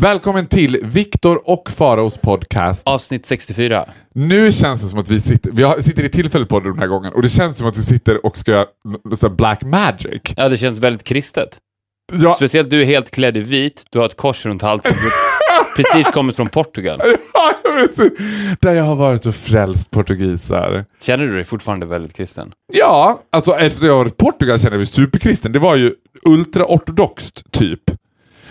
Välkommen till Viktor och Faraos podcast. Avsnitt 64. Nu känns det som att vi sitter, vi sitter i tillfället på den här gången och det känns som att vi sitter och ska göra så black magic. Ja, det känns väldigt kristet. Ja, Speciellt du är helt klädd i vit, du har ett kors runt halsen. Precis kommit från Portugal. där jag har varit och frälst portugiser. Känner du dig fortfarande väldigt kristen? Ja, alltså efter jag har varit i Portugal känner jag mig superkristen. Det var ju ultraortodoxt typ.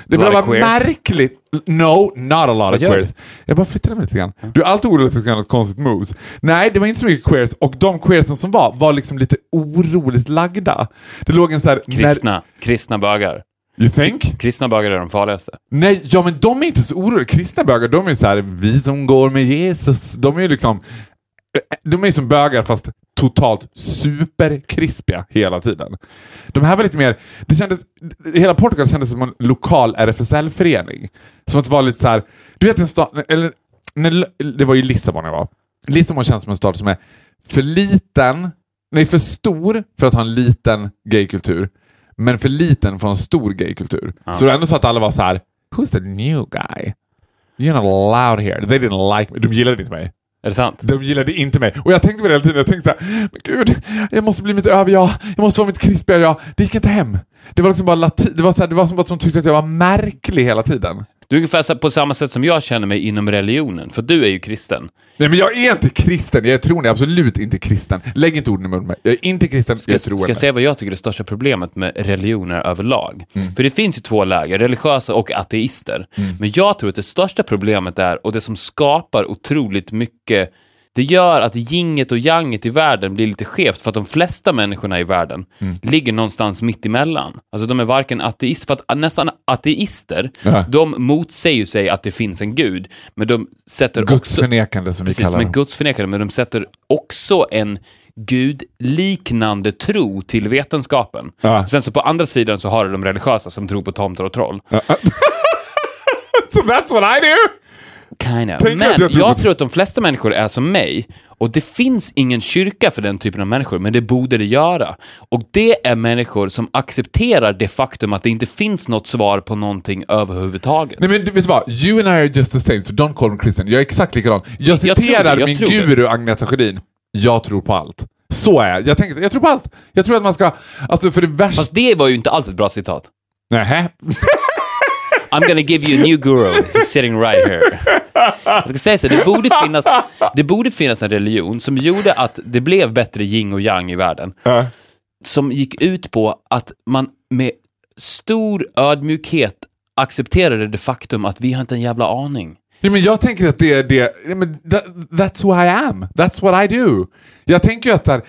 Det bara queers? märkligt. No, not a lot of queers. Jag bara flyttade mig lite grann. Du är alltid orolig att jag ska göra något konstigt moves. Nej, det var inte så mycket queers och de queersen som var, var liksom lite oroligt lagda. Det låg en så här... Kristna. Kristna bögar. När, you think? Kristna bögar är de farligaste. Nej, ja men de är inte så oroliga. Kristna bögar, de är så här, vi som går med Jesus. De är ju liksom, de är som bögar fast totalt superkrispiga hela tiden. De här var lite mer, det kändes, hela Portugal kändes som en lokal RFSL-förening. Som att det var lite så här, du vet en stad, eller när, det var ju Lissabon jag var. Lissabon känns som en stad som är för liten, nej för stor för att ha en liten gaykultur, men för liten för en stor gaykultur. Så det var ändå så att alla var så här: Who's the new guy? You're not allowed here. They didn't like me. De gillade inte mig. Är det sant? De gillade inte mig. Och jag tänkte på det hela tiden. Jag tänkte så här, men gud, jag måste bli mitt över-jag. Jag måste vara mitt krispiga jag. Det gick inte hem. Det var liksom bara latin. det var, så här, det var som att de tyckte att jag var märklig hela tiden. Du är ungefär på samma sätt som jag känner mig inom religionen, för du är ju kristen. Nej men jag är inte kristen. Jag tror är absolut inte kristen. Lägg inte orden i munnen på mig. Jag är inte kristen, Ska, jag ska tror jag säga vad jag tycker är det största problemet med religioner överlag? För det finns ju två läger, religiösa och ateister. Men jag tror att det största problemet är, och det som skapar otroligt mycket det gör att yinget och yanget i världen blir lite skevt för att de flesta människorna i världen ligger någonstans mitt emellan. Alltså de är varken ateister, för att nästan ateister, Ja. de motsäger sig att det finns en gud, men de sätter också... Gudsförnekande som vi Precis, kallar men det. gudsförnekare, men de sätter också en gudliknande tro till vetenskapen. Ja. Sen så på andra sidan så har du de religiösa som tror på tomtar och troll. So that's what I do! Kind of. Men jag jag, tror på- tror att de flesta människor är som mig. Och det finns ingen kyrka för den typen av människor, men det borde det göra. Och det är människor som accepterar det faktum att det inte finns något svar på någonting överhuvudtaget. Nej men du vet vad? You and I are just the same, so don't call me Christian. Jag är exakt likadan. Jag Jag citerar det, jag min tror det. guru Agneta Sjödin. Jag tror på allt. Så är jag. Jag tänker jag tror på allt. Jag tror att man ska, alltså för det värsta... Fast det var ju inte alls ett bra citat. Nähä? I'm gonna give you a new guru. He's sitting right here. Jag ska säga så, det borde, finnas, det borde finnas en religion som gjorde att det blev bättre yin och yang i världen. Ja. Som gick ut på att man med stor ödmjukhet accepterade det faktum att vi har inte en jävla aning. Ja, men jag tänker att det är det, ja, men that, that's who I am. That's what I do. Jag tänker ju att här,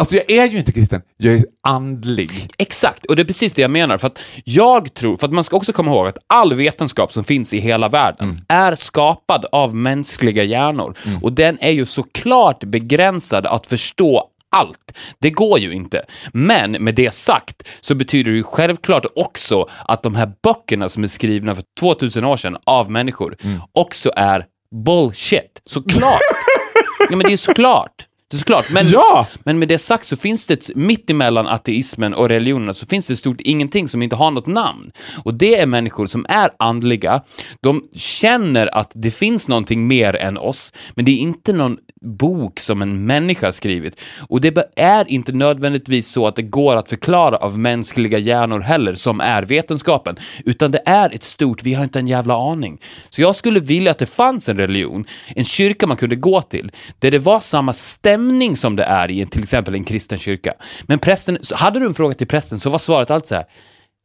alltså jag är ju inte kristen, jag är andlig. Exakt, och det är precis det jag menar. För att jag tror, för att man ska också komma ihåg att all vetenskap som finns i hela världen är skapad av mänskliga hjärnor. Och den är ju såklart begränsad att förstå allt. Det går ju inte. Men med det sagt så betyder det ju självklart också att de här böckerna som är skrivna för 2000 år sedan av människor också är bullshit. Såklart. ja, men det är såklart. Det är såklart. Men, Ja! men med det sagt så finns det, mitt emellan ateismen och religionerna så finns det stort ingenting som inte har något namn. Och det är människor som är andliga, de känner att det finns någonting mer än oss, men det är inte någon bok som en människa har skrivit. Och det är inte nödvändigtvis så att det går att förklara av mänskliga hjärnor heller, som är vetenskapen, utan det är ett stort, vi har inte en jävla aning. Så jag skulle vilja att det fanns en religion, en kyrka man kunde gå till, där det var samma stämning som det är i en, till exempel en kristen kyrka. Men prästen, hade du en fråga till prästen så var svaret alltid så här,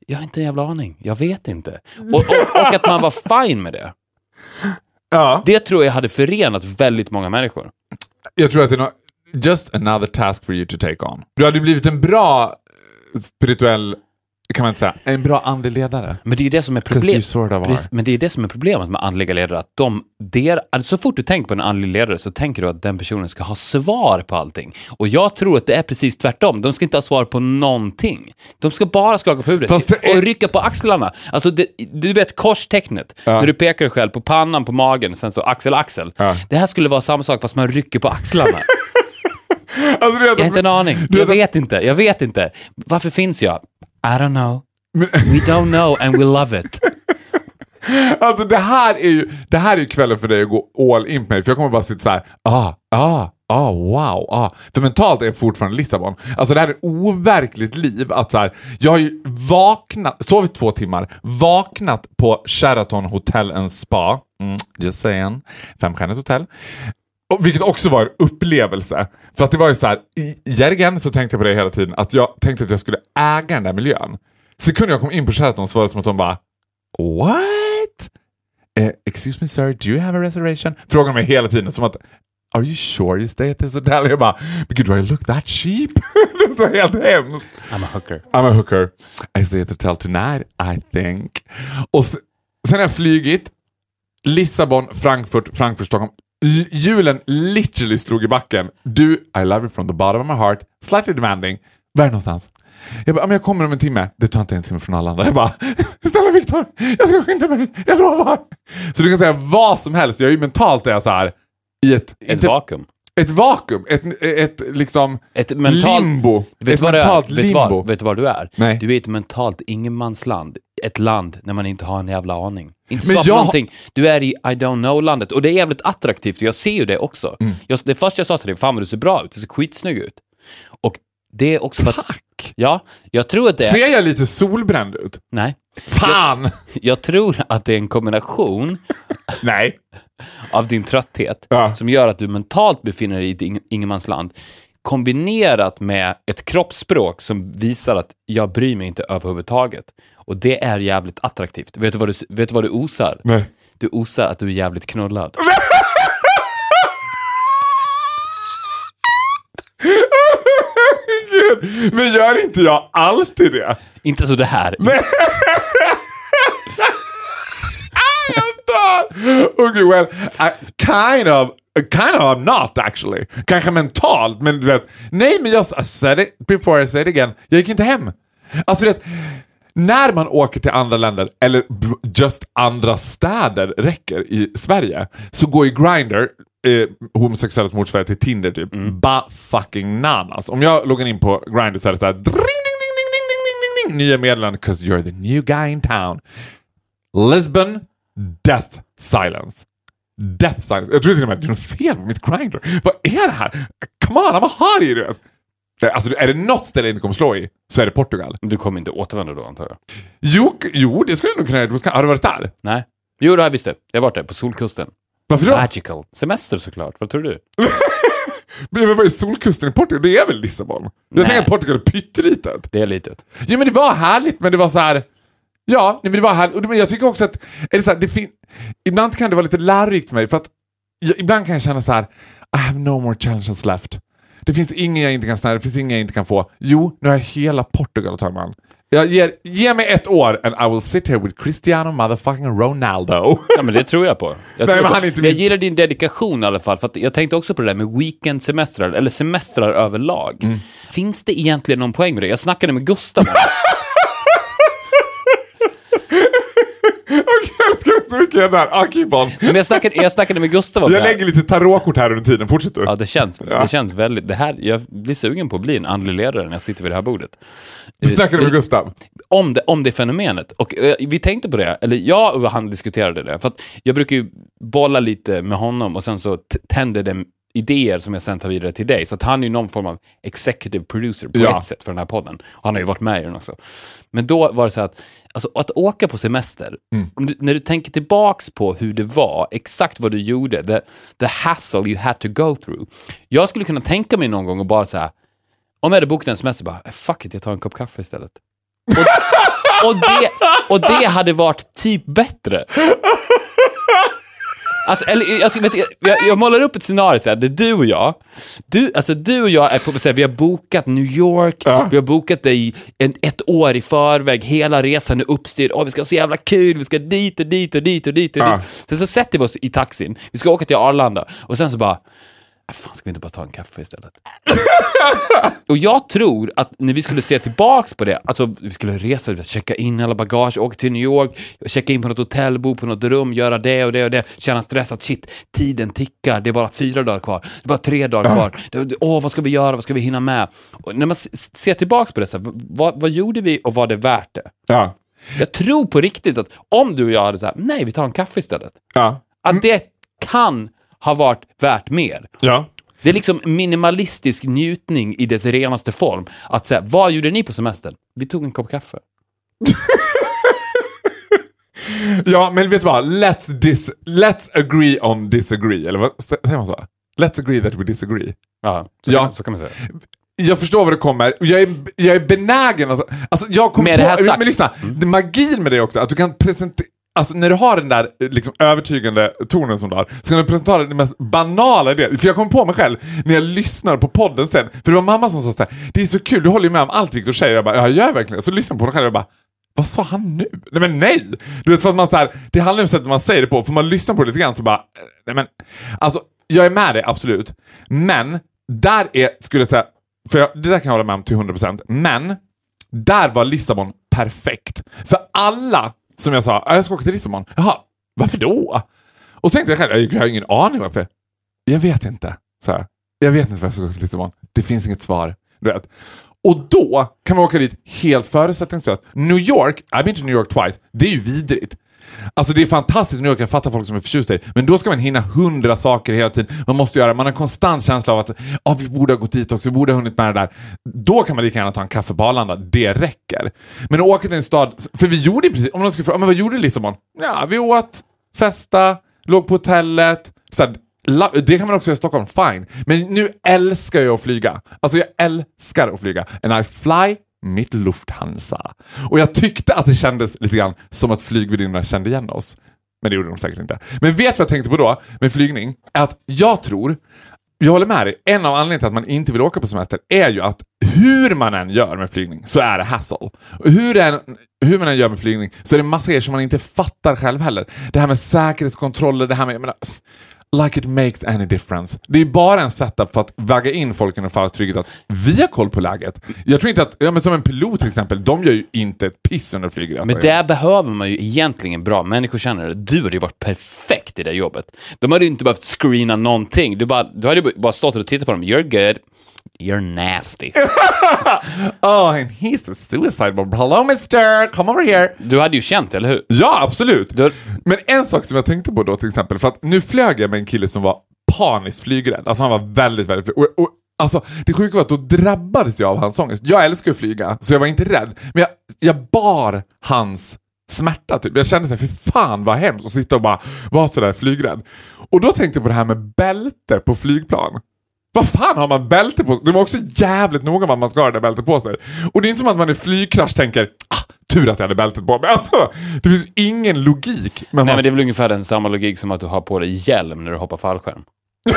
jag har inte en jävla aning, jag vet inte. Och, och, och att man var fine med det. Ja. Det tror jag hade förenat väldigt många människor. Jag tror att det är no just another task for you to take on. Du hade blivit en bra spirituell kan man inte säga. En bra andlig ledare. Men det är ju det som är problemet. sort of Men det är det som är problemet med andliga ledare. Att de, der, alltså så fort du tänker på en andlig ledare så tänker du att den personen ska ha svar på allting. Och jag tror att det är precis tvärtom. De ska inte ha svar på någonting. De ska bara skaka på huvudet är- och rycka på axlarna. Alltså, det, du vet korstecknet. Ja. När du pekar dig själv på pannan, på magen, sen så axel, axel. Ja. Det här skulle vara samma sak fast man rycker på axlarna. Alltså, det är Jag har inte en aning. Jag vet inte. Jag vet inte. Varför finns jag? I don't know. We don't know and we love it. Alltså det här är ju det här är kvällen för dig att gå all in på mig. För jag kommer bara sitta så här, ah, ah, ah, wow, ah. För mentalt är jag fortfarande Lissabon. Alltså det här är ett overkligt liv. Att så här, jag har ju vaknat, sovit två timmar, vaknat på Sheraton Hotel and Spa. Mm, just saying. Femstjärnigt hotell. Vilket också var en upplevelse. För att det var ju så här, i Järgen så tänkte jag på det hela tiden, att jag tänkte att jag skulle äga den där miljön. Sekunden jag kom in på Sheraton så var det som att de bara What? Eh, excuse me sir, do you have a reservation? Frågar mig hela tiden som att Are you sure you stay at this hotel? Jag bara, men gud do I look that cheap? det var helt hemskt. I'm a hooker. I'm a hooker. I stay at the hotel tonight, I think. Och se- sen har jag flygit Lissabon, Frankfurt, Frankfurt, Stockholm. Julen literally slog i backen. Du, I love you from the bottom of my heart. Slightly demanding. Var någonstans? Jag bara, "Ja, men jag kommer om en timme. Det tar inte en timme från alla andra. Jag bara, snälla Viktor, jag ska skynda mig. Jag lovar. Så du kan säga vad som helst. Jag är ju mentalt är jag så här i ett, Ett inte- vakuum. ett vakuum. Ett, ett liksom Ett mentalt... limbo. Vet ett mentalt Vet du limbo. vet du vad du är? Nej. Du är ett mentalt ingenmansland. Ett land när man inte har en jävla aning. Inte Men jag- någonting. Du är i I don't know-landet. Och det är jävligt attraktivt, jag ser ju det också. Mm. Jag, det första jag sa till dig, fan vad du ser bra ut, du ser skitsnygg ut. Och det är också för att... Tack! Ja, jag tror att det är... Ser jag lite solbränd ut? Nej. Fan! Jag tror att det är en kombination Nej. av din trötthet Ja. som gör att du mentalt befinner dig i ing- ingenmansland kombinerat med ett kroppsspråk som visar att jag bryr mig inte överhuvudtaget. Och det är jävligt attraktivt. Vet du vad du, vet du, vad du osar? Nej. Du osar att du är jävligt knullad. Men gör inte jag alltid det? Inte så det här. Okay, well, I kind of, kind of I'm not actually. Kanske mentalt, men du vet. Nej, men jag I said it before I say it again. Jag gick inte hem. Alltså du vet, när man åker till andra länder, eller just andra städer räcker i Sverige, så går ju Grindr, eh, homosexuellas motsvarighet till Tinder typ, ba fucking nanas. Om jag loggar in på Grindr så är det såhär, ding, ding, ding, ding, ding, ding, ding, nya meddelanden, 'cause you're the new guy in town. Lisbon, death silence. Death silence. Jag tror till och med att det är något fel på mitt Grindr. Vad är det här? Come on, I'm a hottie! Det- Alltså, är det något ställe jag inte kommer slå i så är det Portugal. Du kommer inte återvända då antar jag? Jo, jo det skulle jag nog kunna göra. Har du varit där? Nej. Jo, det har jag visst det. Jag har varit där, på Solkusten. Varför då? Magical. Semester såklart. Vad tror du? Men vad är solkusten i Portugal? Det är väl Lissabon? Jag Nej. tänker att Portugal är pyttelitet. Det är litet. Jo men det var härligt men det var så här. Ja, nej, men det var härligt. Men jag tycker också att, det så här, det fin- ibland kan det vara lite lärorikt för mig för att jag, ibland kan jag känna så här: I have no more challenges left. Det finns ingen jag inte kan snära, det finns ingen jag inte kan få. Jo, nu har jag hela Portugal att ta mig an. Jag ger, ge mig ett år and I will sit here with Cristiano motherfucking Ronaldo. Ja, men det tror jag på. Jag, tror men på. jag mitt. gillar din dedikation i alla fall, för jag tänkte också på det där med weekendsemestrar, eller semestrar överlag. Mm. Finns det egentligen någon poäng med det? Jag snackade med Gustav. Okej, mycket där. Men jag snackade, jag snackade med Gustav om Jag det här. lägger lite tarotkort här under tiden, fortsätt du. Ja, det känns, det känns väldigt... Det här, jag blir sugen på att bli en andlig ledare när jag sitter vid det här bordet. Du snackade med Gustav. om det, om det fenomenet. Och eh, vi tänkte på det, eller jag och han diskuterade det, för att jag brukar ju bolla lite med honom och sen så t- tänder det idéer som jag sen tar vidare till dig. Så att han är ju någon form av executive producer på Ja. ett sätt för den här podden. Och han har ju varit med i den också. Men då var det så att, alltså att åka på semester, om du, när du tänker tillbaks på hur det var, exakt vad du gjorde, the, the hassle you had to go through. Jag skulle kunna tänka mig någon gång och bara så här, om jag hade bokat en semester, bara, fuck it, jag tar en kopp kaffe istället. Och, och, det, och det hade varit typ bättre. Alltså, eller, alltså, vet, jag, jag målar upp ett scenario så här, där du och jag, du, alltså, du och jag är på, så här, vi har bokat New York, vi har bokat det i en, ett år i förväg, hela resan är uppstyrd, Åh, vi ska ha så jävla kul, vi ska dit och dit och dit och dit och Ja. dit. Sen så sätter vi oss i taxin, vi ska åka till Arlanda, och sen så bara, "Ah, fan ska vi inte bara ta en kaffe istället? Och jag tror att när vi skulle se tillbaks på det, alltså vi skulle resa, checka in alla bagage, åka till New York, checka in på något hotell, bo på något rum, göra det och det och det, känna stress att shit, tiden tickar, det är bara fyra dagar kvar, det är bara tre dagar kvar, åh, vad ska vi göra, vad ska vi hinna med? Och när man ser tillbaks på det, så här, vad, vad gjorde vi och var det värt det? Ja. Jag tror på riktigt att om du och jag hade sagt, nej, vi tar en kaffe istället, Ja. att det kan ha varit värt mer. Ja. Det är liksom minimalistisk njutning i dess renaste form. Att säga, vad gjorde ni på semestern? Vi tog en kopp kaffe. Ja, men vet du vad? Let's, dis let's agree on disagree. Eller vad säger man så? Let's agree that we disagree. Ja, så, Ja. Kan, så kan man säga. Jag förstår vad det kommer. Jag är, jag är benägen att... Alltså jag kommer Med det här på, sagt- Men lyssna, det magin med det också att du kan presentera... Alltså när du har den där eh, liksom, övertygande tonen som du har, så kan du presentera den mest banala idén. För jag kom på mig själv när jag lyssnade på podden sen, för det var mamma som sa såhär, det är så kul, du håller ju med om allt Viktor säger. Jag bara, ja jag gör verkligen det." Så lyssnade jag på mig själv och bara, vad sa han nu? Nej men nej! Du vet för att man så här, det handlar om sättet man säger det på, för man lyssnar på det lite grann så bara, eh, nej men, alltså jag är med dig absolut, men där är, skulle jag säga, för jag, det där kan jag hålla med om till 100%, men där var Lissabon perfekt. För alla som jag sa, ah, jag ska åka till Lissabon, jaha, varför då? Och så tänkte jag själv, jag har ingen aning varför. Jag vet inte, sa jag. Jag vet inte varför jag ska åka till Lissabon. Det finns inget svar. Du vet. Och då kan man åka dit helt förutsättningslöst. New York, I've been to New York twice, det är ju vidrigt. Alltså det är fantastiskt nu, jag kan jag folk som är förtjusta i det. Men då ska man hinna hundra saker hela tiden. Man måste göra, man har en konstant känsla av att ah, vi borde ha gått dit också, vi borde ha hunnit med det där. Då kan man lika gärna ta en kaffe på Arlanda, det räcker. Men att åka till en stad, för vi gjorde precis, om någon skulle fråga, men vad gjorde Lissabon? Ja, vi åt, festa, låg på hotellet. Så här, det kan man också göra i Stockholm, fine. Men nu älskar jag att flyga. Alltså jag älskar att flyga. And I fly mitt Lufthansa. Och jag tyckte att det kändes lite grann som att flygvärdinnorna kände igen oss. Men det gjorde de säkert inte. Men vet du vad jag tänkte på då med flygning? Att jag tror, jag håller med dig, en av anledningarna till att man inte vill åka på semester är ju att hur man än gör med flygning så är det hassle. Och hur, än, hur man än gör med flygning så är det massa grejer som man inte fattar själv heller. Det här med säkerhetskontroller, det här med... Jag menar, like it makes any difference. Det är bara en setup för att väga in folk en falsk trygghet att vi har koll på läget. Jag tror inte att, ja men som en pilot till exempel, de gör ju inte ett piss under flygresan. Men där behöver man ju egentligen bra människokännare. Du hade ju varit perfekt i det jobbet. De hade ju inte behövt screena någonting. Du, bara, du hade ju bara stått och tittat på dem. You're good. You're nasty. Oh, and he's a suicide bomb. Hello mister, come over here. Du hade ju känt, eller hur? Ja, absolut. Du- Men en sak som jag tänkte på då till exempel, för att nu flög jag med en kille som var paniskt flygrädd. Alltså han var väldigt, väldigt. Och, och, alltså, det sjuka var att då drabbades jag av hans ångest. Jag älskar att flyga, så jag var inte rädd. Men jag, jag bar hans smärta typ. Jag kände såhär, fy fan vad hemskt att sitta och bara vara sådär flygrädd. Och då tänkte jag på det här med bälte på flygplan. Vad fan har man bälte på De är också jävligt noga med att man ska ha det där bältet på sig. Och det är inte som att man i flygkrasch tänker ah, tur att jag hade bältet på mig. Alltså, det finns ingen logik. Men Nej, man... men det är väl ungefär den samma logik som att du har på dig hjälm när du hoppar fallskärm.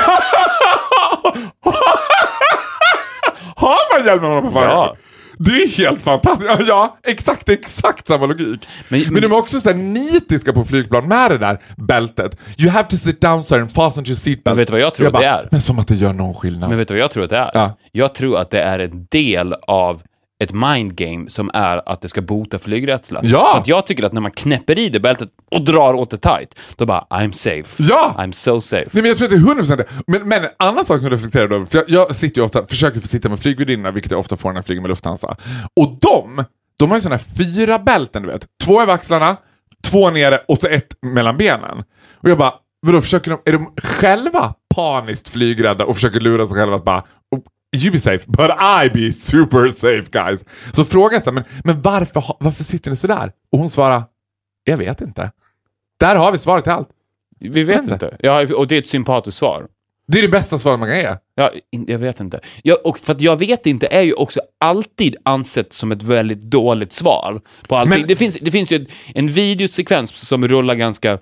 har man hjälm när man hoppar Ja. Det är helt fantastiskt. Ja, Ja, exakt, exakt samma logik. Men- Men, de är också så här nitiska på flygplan med det där bältet. You have to sit down sir and fasten your seatbelt. Men vet du vad jag tror att bara, det är? Men som att det gör någon skillnad. Men vet du vad jag tror att det är? Ja. Jag tror att det är en del av ett mindgame som är att det ska bota flygrädsla. Ja! För att jag tycker att när man knäpper i det bältet och drar åt det tight, då bara I'm safe. Ja! I'm so safe. Nej, men jag tror att det är 100% det. Men, men en annan sak som jag reflekterar över, för jag, jag sitter ju ofta, försöker sitta med flygvärdinnorna, vilket jag ofta får när jag flyger med Lufthansa. Och de, de har ju sådana här fyra bälten, du vet. Två över axlarna, två nere och så ett mellan benen. Och jag bara, vadå, försöker de, är de själva paniskt flygrädda och försöker lura sig själva att bara "Oh, You be safe, but I be super safe guys. Så frågar jag men, men varför, varför sitter ni sådär? Och hon svarar, jag vet inte. Där har vi svaret till allt. Vi vet Vänta. inte. Ja, och det är ett sympatiskt svar. Det är det bästa svaret man kan ge. Ja, jag vet inte. Ja, och för att jag vet inte är ju också alltid ansett som ett väldigt dåligt svar på allting. Men- Det, finns, det finns ju en videosekvens som rullar ganska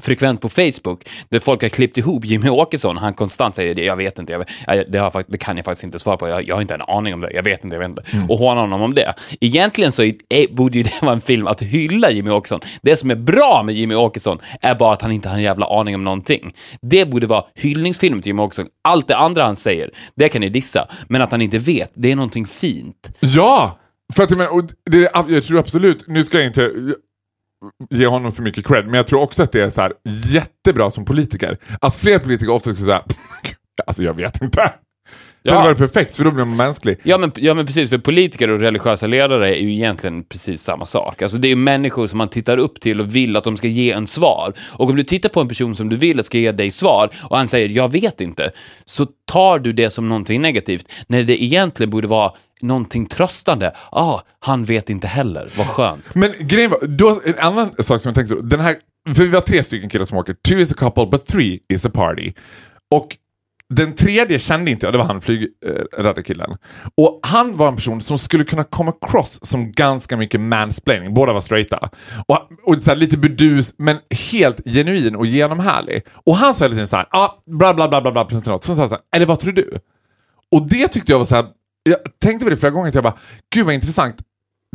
frekvent på Facebook, där folk har klippt ihop Jimmy Åkesson, han konstant säger det, jag vet inte, jag vet, det, har, det kan jag faktiskt inte svara på, jag, jag har inte en aning om det, jag vet inte, jag vet inte. Och håna honom om det. Egentligen så är, borde ju det vara en film att hylla Jimmy Åkesson. Det som är bra med Jimmy Åkesson är bara att han inte har en jävla aning om någonting. Det borde vara hyllningsfilmen till Jimmy Åkesson. Allt det andra han säger, det kan ni dissa, men att han inte vet, det är någonting fint. Ja! För att menar, och det, jag tror absolut, nu ska jag inte ge honom för mycket cred, men jag tror också att det är så här jättebra som politiker. Att fler politiker ofta skulle säga alltså jag vet inte. Det Ja. hade varit perfekt, för då blir man mänsklig. Ja men, ja men precis, för politiker och religiösa ledare är ju egentligen precis samma sak. Alltså det är ju människor som man tittar upp till och vill att de ska ge en svar. Och om du tittar på en person som du vill att ska ge dig svar och han säger “jag vet inte”, så tar du det som någonting negativt, när det egentligen borde vara någonting tröstande. Ah, han vet inte heller, vad skönt. Men grejen var, då, en annan sak som jag tänkte på. den här, för vi var tre stycken killar som åker, two is a couple but three is a party. Och den tredje kände inte jag, det var han flygräddarkillen. Och han var en person som skulle kunna komma across som ganska mycket mansplaining, båda var straighta. Och, och så här, lite burdus, men helt genuin och genomhärlig. Och han sa hela tiden såhär, ah, bla bla bla bla bla, något. Så sa han såhär, eller vad tror du? Och det tyckte jag var så här jag tänkte på det flera gånger, att jag bara, gud vad intressant.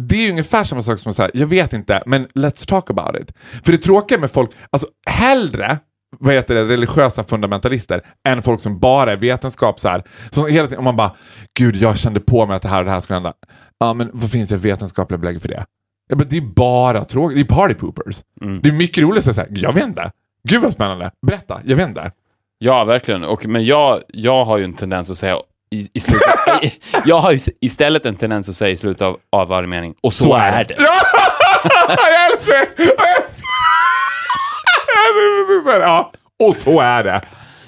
Det är ju ungefär samma sak som att säga, jag vet inte, men let's talk about it. För det tråkiga med folk, alltså hellre vad heter det, religiösa fundamentalister än folk som bara är vetenskap så här. Som hela tiden, om man bara, gud jag kände på mig att det här och det här skulle hända. Ja men vad finns det vetenskapliga belägg för det? Ja, men det är bara tråkigt, det är party poopers. Det är mycket roligt att säga, jag vet inte. Gud vad spännande, berätta, jag vet inte. Ja, verkligen. Och, men jag, jag har ju en tendens att säga i, i slutet, jag har ju istället en tendens att säga i slutet av, av varje mening, och så, är det. Ja! jag älskar det! Ja, och så är det.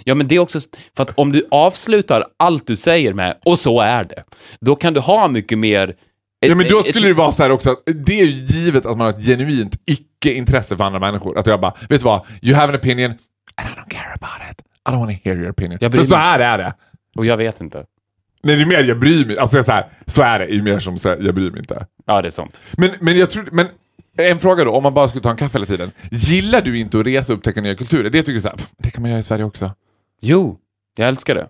Ja, men det är också för att om du avslutar allt du säger med “och så är det”, då kan du ha mycket mer... Ja, men då skulle det vara så här också, att det är ju givet att man har ett genuint icke-intresse för andra människor. Att jag bara, vet du vad? You have an opinion and I don't care about it. I don't want to hear your opinion. För så här är det. Och jag vet inte. Nej, det är mer jag bryr mig. Alltså så här, så är det. är ju mer som så här, jag bryr mig inte. Ja, det är sant. Men, men jag tror, men en fråga då, om man bara skulle ta en kaffe hela tiden. Gillar du inte att resa och upptäcka nya kulturer? Det tycker jag så här, det kan man göra i Sverige också. Jo, jag älskar det.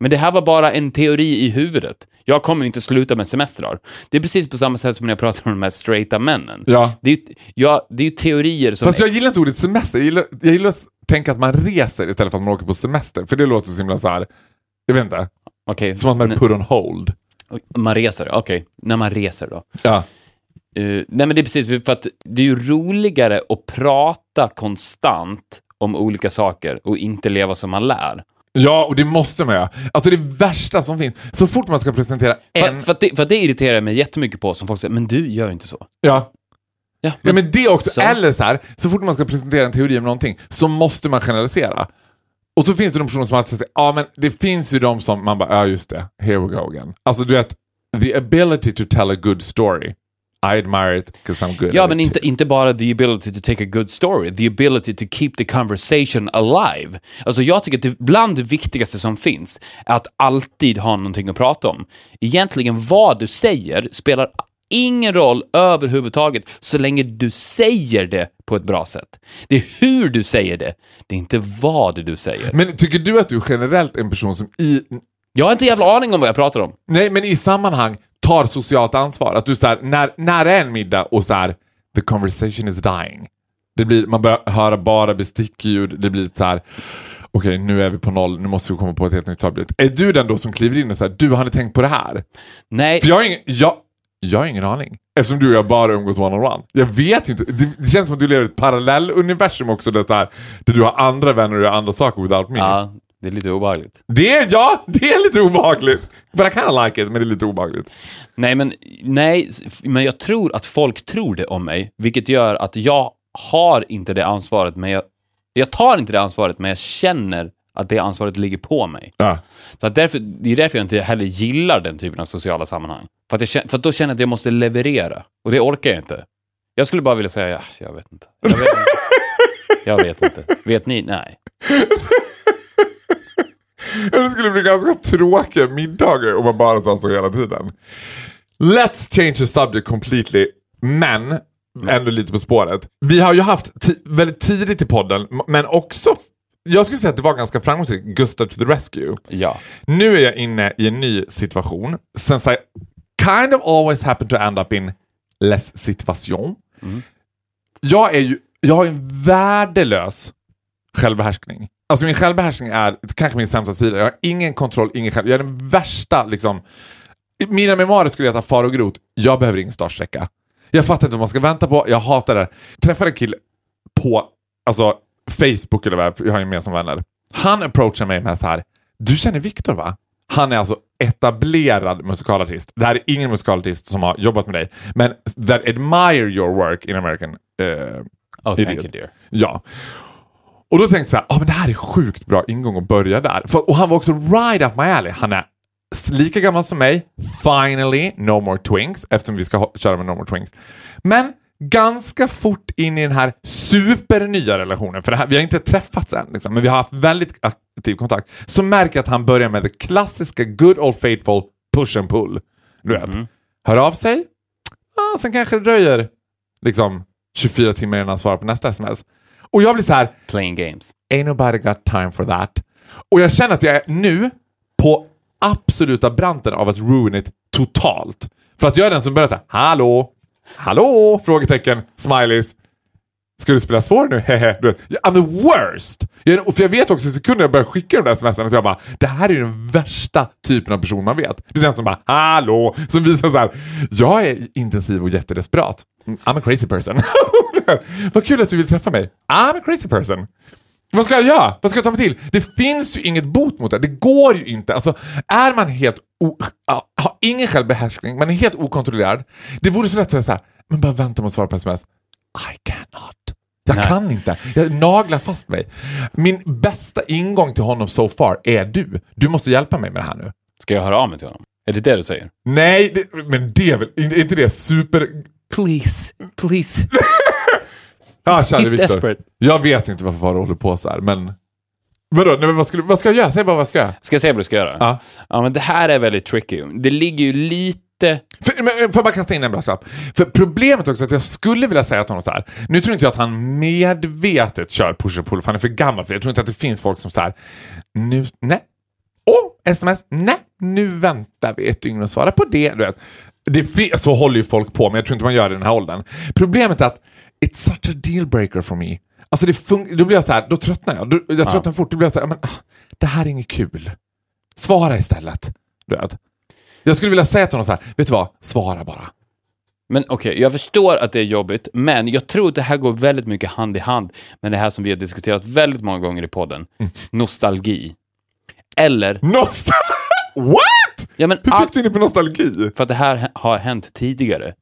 Men det här var bara en teori i huvudet. Jag kommer ju inte sluta med semestrar. Det är precis på samma sätt som när jag pratar om de här straighta männen. Ja. Det är ju ja, det är teorier som... Fast jag gillar inte ordet semester. Jag gillar, jag gillar att tänka att man reser istället för att man åker på semester. För det låter så himla så här. Jag vet inte, Okej, som att man är put on hold. man reser, okej. När man reser då. Ja. Eh, nej men det är precis för att det är ju roligare att prata konstant om olika saker och inte leva som man lär. Ja, och det måste man göra. Alltså det värsta som finns, så fort man ska presentera För, en... för, att det, för att det irriterar mig jättemycket på som folk säger, men du gör inte så. Ja. Ja, Ja men det också, Så. eller så här, så fort man ska presentera en teori om någonting så måste man generalisera. Och så finns det de personer som alltid säger, ja men det finns ju de som man bara, ja just det, here we go again. Alltså du vet, the ability to tell a good story. I admire it because I'm good Ja, men inte, inte bara the ability to take a good story, the ability to keep the conversation alive. Alltså jag tycker att det, bland det viktigaste som finns är att alltid ha någonting att prata om. Egentligen vad du säger spelar ingen roll överhuvudtaget så länge du säger det på ett bra sätt. Det är hur du säger det, det är inte vad du säger. Men tycker du att du generellt är en person som i, Jag har inte jävla aning om vad jag pratar om. nej men i sammanhang tar socialt ansvar? Att du så här, när, när är en middag och så här, the conversation is dying. Det blir, man börjar höra bara bestickljud, det blir så här. okej nu är vi på noll, nu måste vi komma på ett helt nytt subject. Är du den då som kliver in och säger, du har ni tänkt på det här? Nej, För jag ingen, jag, jag har ingen aning. Eftersom du och jag bara umgås one-on-one. Jag vet inte. Det, det känns som att du lever i ett parallelluniversum också där, så här, där du har andra vänner och gör andra saker without me. ja, det är lite obehagligt. Det är, ja, det är lite obehagligt. But I kinda like it, men det är lite obehagligt. Nej, men, nej, men jag tror att folk tror det om mig, vilket gör att jag har inte det ansvaret, men jag, jag tar inte det ansvaret, men jag känner att det ansvaret ligger på mig. Ja. Så att därför, det är därför jag inte heller gillar den typen av sociala sammanhang. För att, jag, för att då känner jag att jag måste leverera, och det orkar jag inte. Jag skulle bara vilja säga, ja, jag vet inte. Jag vet inte. Jag vet inte. Vet ni? Nej. Det skulle bli ganska tråkiga middagar om man bara sa så hela tiden. Let's change the subject completely. Men ändå lite på spåret. Vi har ju haft väldigt tidigt i podden, men också, jag skulle säga att det var ganska framgångsrikt, Gustav to the Rescue. Ja. Nu är jag inne i en ny situation. Since I kind of always happen to end up in less situation. Jag är ju, jag har en värdelös självbehärskning. Alltså min självbehärskning är kanske min sämsta sida. Jag har ingen kontroll, ingen själv. Jag är den värsta liksom. I Mina memoarer skulle heta Far och Grot. Jag behöver ingen startsträcka. Jag fattar inte vad man ska vänta på. Jag hatar det. Träffade en kille på alltså, Facebook eller vad, jag har gemensamma vänner. Han approachar mig med så här. Du känner Viktor va? Han är alltså etablerad musikalartist. Det här är ingen musikalartist som har jobbat med dig. Men that admire your work in American eh, Oh, thank Idiot. you dear. Ja. Och då tänkte jag så här, ah, men det här är sjukt bra ingång att börja där. För, och han var också right up my alley. Han är lika gammal som mig. Finally, no more twinks. Eftersom vi ska köra med no more twinks. Men ganska fort in i den här supernya relationen. För här, vi har inte träffats än, liksom, men vi har haft väldigt aktiv kontakt. Så märker jag att han börjar med det klassiska good old faithful push and pull. Du vet. Hör av sig. Ah, sen kanske det dröjer liksom 24 timmar innan han svarar på nästa sms. Och jag blir så här, Playing games. ain't nobody got time for that. Och jag känner att jag är nu på absoluta branten av att ruin it totalt. För att jag är den som börjar säga hallå, hallå, frågetecken, smileys. Ska du spela svår nu? Hehe. I'm the worst! Jag, för jag vet också i sekunden jag börjar skicka de där smsen att jag bara, det här är ju den värsta typen av person man vet. Det är den som bara, hallå, som visar så här, jag är intensiv och jättedesperat. I'm a crazy person. Vad kul att du vill träffa mig. I'm a crazy person. Vad ska jag göra? Vad ska jag ta mig till? Det finns ju inget bot mot det. Det går ju inte. Alltså, är man helt o- ingen självbehärskning, man är helt okontrollerad. Det vore så lätt att säga så här, men bara vänta med att svara på sms. I cannot. Jag Nej. kan inte. Jag naglar fast mig. Min bästa ingång till honom so far är du. Du måste hjälpa mig med det här nu. Ska jag höra av mig till honom? Är det det du säger? Nej, det, men det är väl är inte det super... Please, please. Kära he's Viktor. desperate. Jag vet inte varför Farao håller på så här, men... Vadå? Nej, men vad, skulle, vad ska jag göra? Säg bara vad jag ska göra. Ska jag säga vad du ska göra? Ja. Ja, men det här är väldigt tricky. Det ligger ju lite... För, men, får jag bara kasta in en brasklapp? För problemet också är att jag skulle vilja säga till honom så här. Nu tror inte jag att han medvetet kör push and pull, för han är för gammal för det. Jag tror inte att det finns folk som så här. Nu, nej. Åh, sms, nej. Nu väntar vi ett dygn och svarar på det. Du vet. det så håller ju folk på, men jag tror inte man gör det i den här åldern. Problemet är att it's such a deal breaker for me. Alltså det fun- då blir jag så här, då tröttnar jag. Då, jag tröttnar fort. Då blir jag så här, men, ah, det här är inget kul. Svara istället. Du vet. Jag skulle vilja säga till honom så här, vet du vad? Svara bara. Men okej, jag förstår att det är jobbigt, men jag tror att det här går väldigt mycket hand i hand med det här som vi har diskuterat väldigt många gånger i podden. Mm. Nostalgi. Eller, Nostal... What? ja men Hur fick du in på nostalgi? för att det här har hänt tidigare.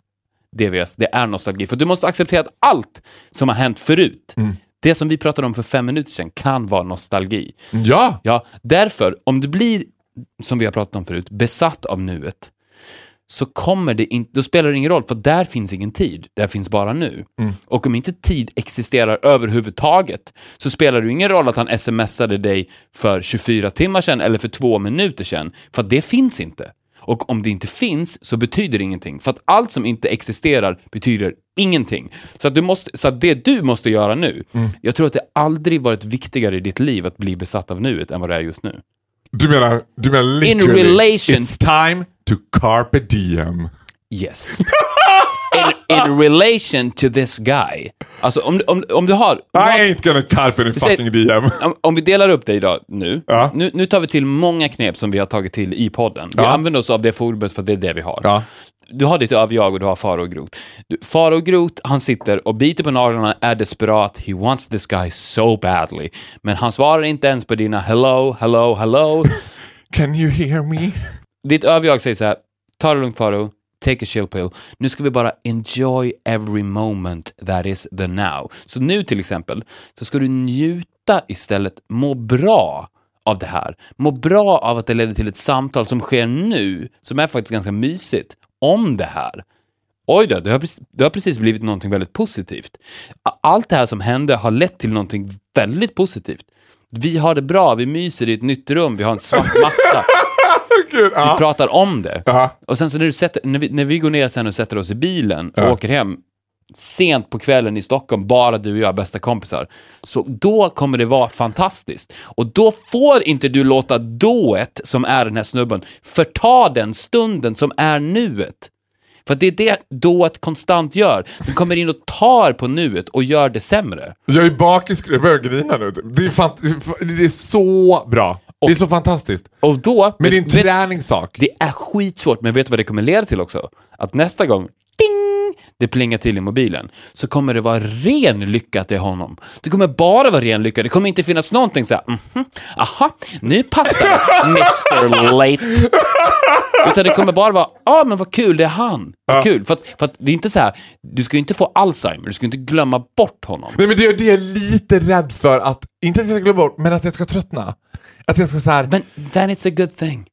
DVS, det är nostalgi. För du måste acceptera att allt som har hänt förut, Mm. det som vi pratade om för fem minuter sedan, kan vara nostalgi. Ja. Ja, därför, om du blir, som vi har pratat om förut, besatt av nuet, så kommer det inte, då spelar det ingen roll, för där finns ingen tid, där finns bara nu. Och om inte tid existerar överhuvudtaget, så spelar det ingen roll att han smsade dig för 24 timmar sedan eller för två minuter sedan, för det finns inte. Och om det inte finns så betyder det ingenting, för att allt som inte existerar betyder ingenting. Så att, du måste, så att det du måste göra nu, jag tror att det aldrig varit viktigare i ditt liv att bli besatt av nuet än vad det är just nu. Du menar, du menar literally, relation- it's time to carpe diem. Yes. In, in relation to this guy. Alltså om, du- om, om du har... I ain't gonna carpe any säger- fucking diem. Om, om vi delar upp det idag nu, Ja. nu. Nu tar vi till många knep som vi har tagit till i podden. Vi använder oss av det forumet för att det är det vi har. Ja. Du har ditt överjag och du har Faro Groth. Du, Faro Groth, han sitter och biter på naglarna, är desperat, he wants this guy so badly. Men han svarar inte ens på dina hello, hello, hello. Can you hear me? Ditt överjag säger så här, ta det lugnt Faro, take a chill pill. Nu ska vi bara enjoy every moment that is the now. Så nu till exempel, så ska du njuta istället, må bra av det här. Må bra av att det leder till ett samtal som sker nu, som är faktiskt ganska mysigt, om det här. Oj då, det har, precis- det har precis blivit någonting väldigt positivt. Allt det här som hände har lett till någonting väldigt positivt. Vi har det bra, vi myser i ett nytt rum, vi har en svart matta. Gud, Vi ja. pratar om det. Ja. Och sen så när, du sätter, när, vi, när vi går ner sen och sätter oss i bilen och åker hem, sent på kvällen i Stockholm, bara du och jag bästa kompisar. Så då kommer det vara fantastiskt. Och då får inte du låta dået, som är den här snubben, förta den stunden som är nuet. För det är det dået konstant gör. Den kommer in och tar på nuet och gör det sämre. Jag är bakis, jag börjar grina nu. Det är, fant- det är så bra. Det är så fantastiskt. Och då... Men det är en vet- träningssak. Det är skitsvårt, men vet du vad det kommer leda till också? Att nästa gång, ding, det plingar till i mobilen, så kommer det vara ren lycka är honom. Det kommer bara vara ren lycka. Det kommer inte finnas någonting så här, mhm, aha, nu passar det, Mr Late. Utan det kommer bara vara, ja ah, men vad kul, det är han. Vad kul. För att, för att det är inte så här, du ska ju inte få Alzheimer, du ska inte glömma bort honom. Nej, men det är det jag är lite rädd för att, inte att jag ska glömma bort, men att jag ska tröttna. Att jag ska så här, Men then it's a good thing.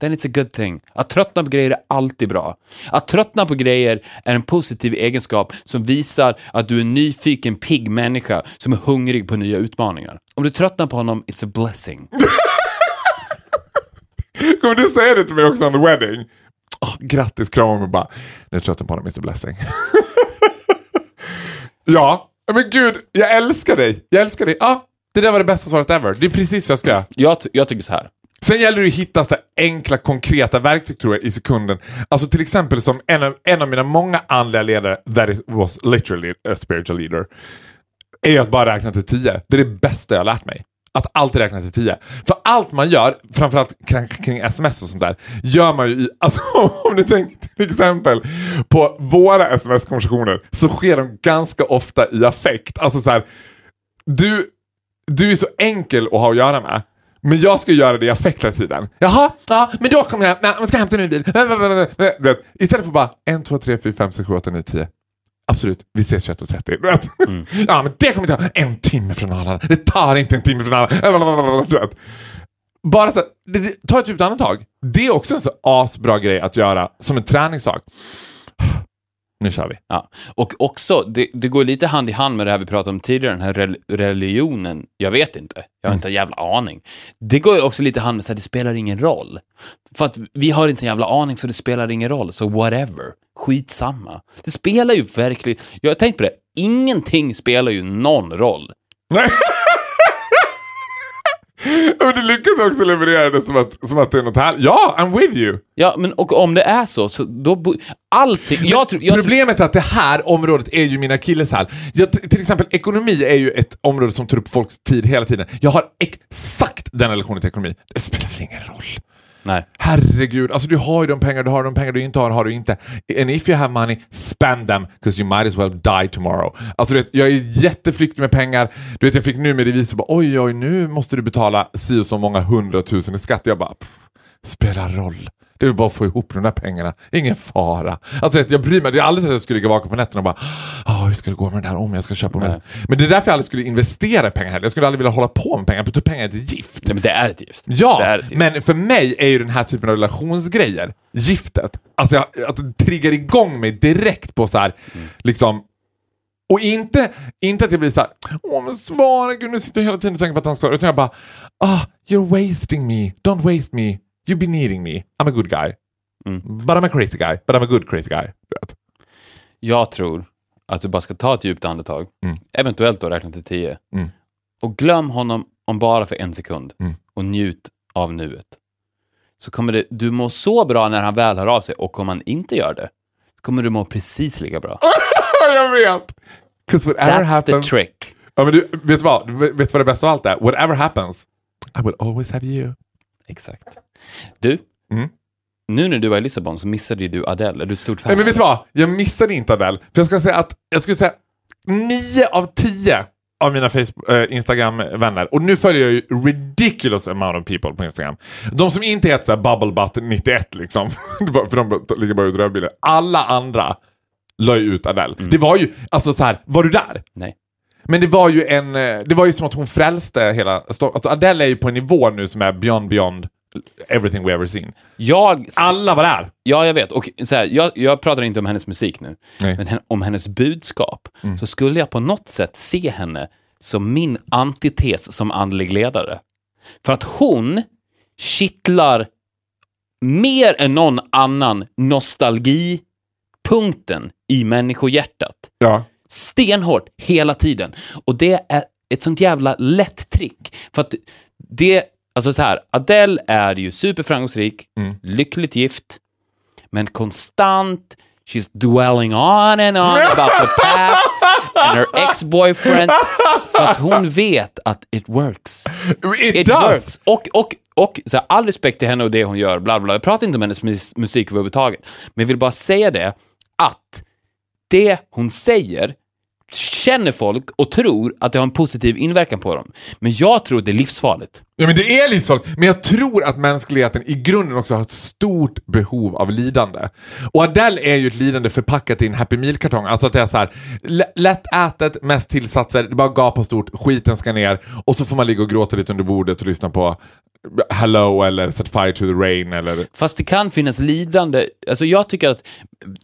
Then it's a good thing. Att tröttna på grejer är alltid bra. Att tröttna på grejer är en positiv egenskap som visar att du är en nyfiken, pigg människa som är hungrig på nya utmaningar. Om du tröttnar på honom, it's a blessing. kommer du säga det till mig också on the wedding? Oh, grattis, krama mig bara. Nu är jag trött på honom, Mr Blessing. ja, men gud, jag älskar dig. Jag älskar dig. Ja, det där var det bästa svaret ever. Det är precis så jag ska göra. Jag, jag tycker så här. Sen gäller det att hitta så enkla, konkreta verktyg tror jag i sekunden. Alltså till exempel som en av, en av mina många andliga ledare, that is, was literally a spiritual leader, är att bara räkna till tio. Det är det bästa jag har lärt mig. Att alltid räkna till tio. För allt man gör, framförallt kring, kring sms och sånt där, gör man ju i, alltså om du tänker till exempel på våra sms-konversationer så sker de ganska ofta i affekt. Alltså så här, du, du är så enkel att ha att göra med. Men jag ska göra det i affekt hela tiden. Jaha, ja, men då kommer jag, nej, jag ska hämta min bil. Istället för bara 1, 2, 3, 4, 5, 6, 7, 8, 9, 10. Absolut, vi ses 21.30. Du vet. Ja, men det kommer ta en timme från Arlanda. Det tar inte en timme från Arlanda. Bara så, ta ett djupt andetag. Det är också en så asbra grej att göra som en träningssak. Nu kör vi. Ja. Och också, det, det går lite hand i hand med det här vi pratade om tidigare, den här rel- religionen. Jag vet inte. Jag har inte en jävla aning. Det går ju också lite hand med att det spelar ingen roll. För att vi har inte en jävla aning så det spelar ingen roll. Så whatever. Skitsamma. Det spelar ju verkligen... Jag har tänkt på det. Ingenting spelar ju någon roll. Men du lyckas också leverera det som att, som att det är något här. Ja, I'm with you. Ja, men och om det är så, så då... Allting... Jag tror... Jag tror Problemet är att det här området är ju mina akilleshäl. Jag, t- till exempel ekonomi är ju ett område som tar upp folks tid hela tiden. Jag har exakt den relationen till ekonomi. Det spelar väl ingen roll? Nej. Herregud, alltså du har ju de pengar du har, de pengar du inte har, har du inte. And if you have money, spend them, because you might as well die tomorrow. Alltså du vet, jag är jätteflyktig med pengar. Du vet, jag fick nu med revisor bara, oj, oj, nu måste du betala si och så många hundratusen i skatt. Jag bara, pff, spelar roll. Det är bara att få ihop de där pengarna. Ingen fara. Alltså jag bryr mig. Det är aldrig så att jag skulle ligga vaken på nätterna och bara "Ah, hur ska det gå med det där om jag ska köpa med. Men det är därför jag aldrig skulle investera pengar heller. Jag skulle aldrig vilja hålla på med pengar. För pengar är ett gift. nej men det är ett gift. Ja, det ett gift. men för mig är ju den här typen av relationsgrejer, giftet, att, jag, att det triggar igång mig direkt på så här, liksom och inte, inte att jag blir så här, åh men svara, gud nu sitter jag hela tiden och tänker på att han ska, utan jag bara, ah, you're wasting me, don't waste me, you be needing me, I'm a good guy. But I'm a crazy guy, but I'm a good crazy guy. Du vet. Jag tror att du bara ska ta ett djupt andetag, eventuellt då räkna till tio, Mm. och glöm honom om bara för en sekund Mm. och njut av nuet. Så kommer det, du må så bra när han väl hör av sig och om han inte gör det, kommer du må precis lika bra. jag vet! That's happens... the trick. Ja, men du, vet du vad? Vet du vad det bästa av allt är? Whatever happens, I will always have you. Exakt. Du, Mm. nu när du var i Lissabon så missade ju du Adele. Är du ett stort fan? Nej men vet du vad? Jag missade inte Adele. För jag ska säga att, jag skulle säga 9 av 10 av mina Facebook, eh, Instagram-vänner, och nu följer jag ju ridiculous amount of people på Instagram. De som inte heter såhär bubblebutt91 liksom, för de ligger bara ut rödbilder. Alla andra la ju ut Adele. Det var ju, alltså så här, var du där? Nej. Men det var ju en, eh, det var ju som att hon frälste hela alltså Adele är ju på en nivå nu som är beyond beyond everything we ever seen. Jag, Alla var där! ja, jag vet. Och så här, jag, jag pratar inte om hennes musik nu, Nej. men hen- om hennes budskap. Så skulle jag på något sätt se henne som min antites som andlig ledare. För att hon kittlar mer än någon annan nostalgipunkten i människohjärtat. Ja. Stenhårt, hela tiden. Och det är ett sånt jävla lätt trick. För att det, alltså så här, Adele är ju superframgångsrik, lyckligt gift, men konstant, she's dwelling on and on about the past and her ex-boyfriend. För att hon vet att it works. It, It does! works. Och, och, och så här, all respekt till henne och det hon gör, bla bla. Jag pratar inte om hennes mus- musik överhuvudtaget. Men jag vill bara säga det, att det hon säger känner folk och tror att det har en positiv inverkan på dem. Men jag tror att det är livsfarligt. Ja men det är livsfarligt, men jag tror att mänskligheten i grunden också har ett stort behov av lidande. Och Adele är ju ett lidande förpackat i en Happy Meal-kartong. Alltså att det är så här, lättätet, mest tillsatser, det bara gapar stort, skiten ska ner och så får man ligga och gråta lite under bordet och lyssna på Hello eller Set Fire to the Rain eller... Fast det kan finnas lidande. Alltså jag tycker att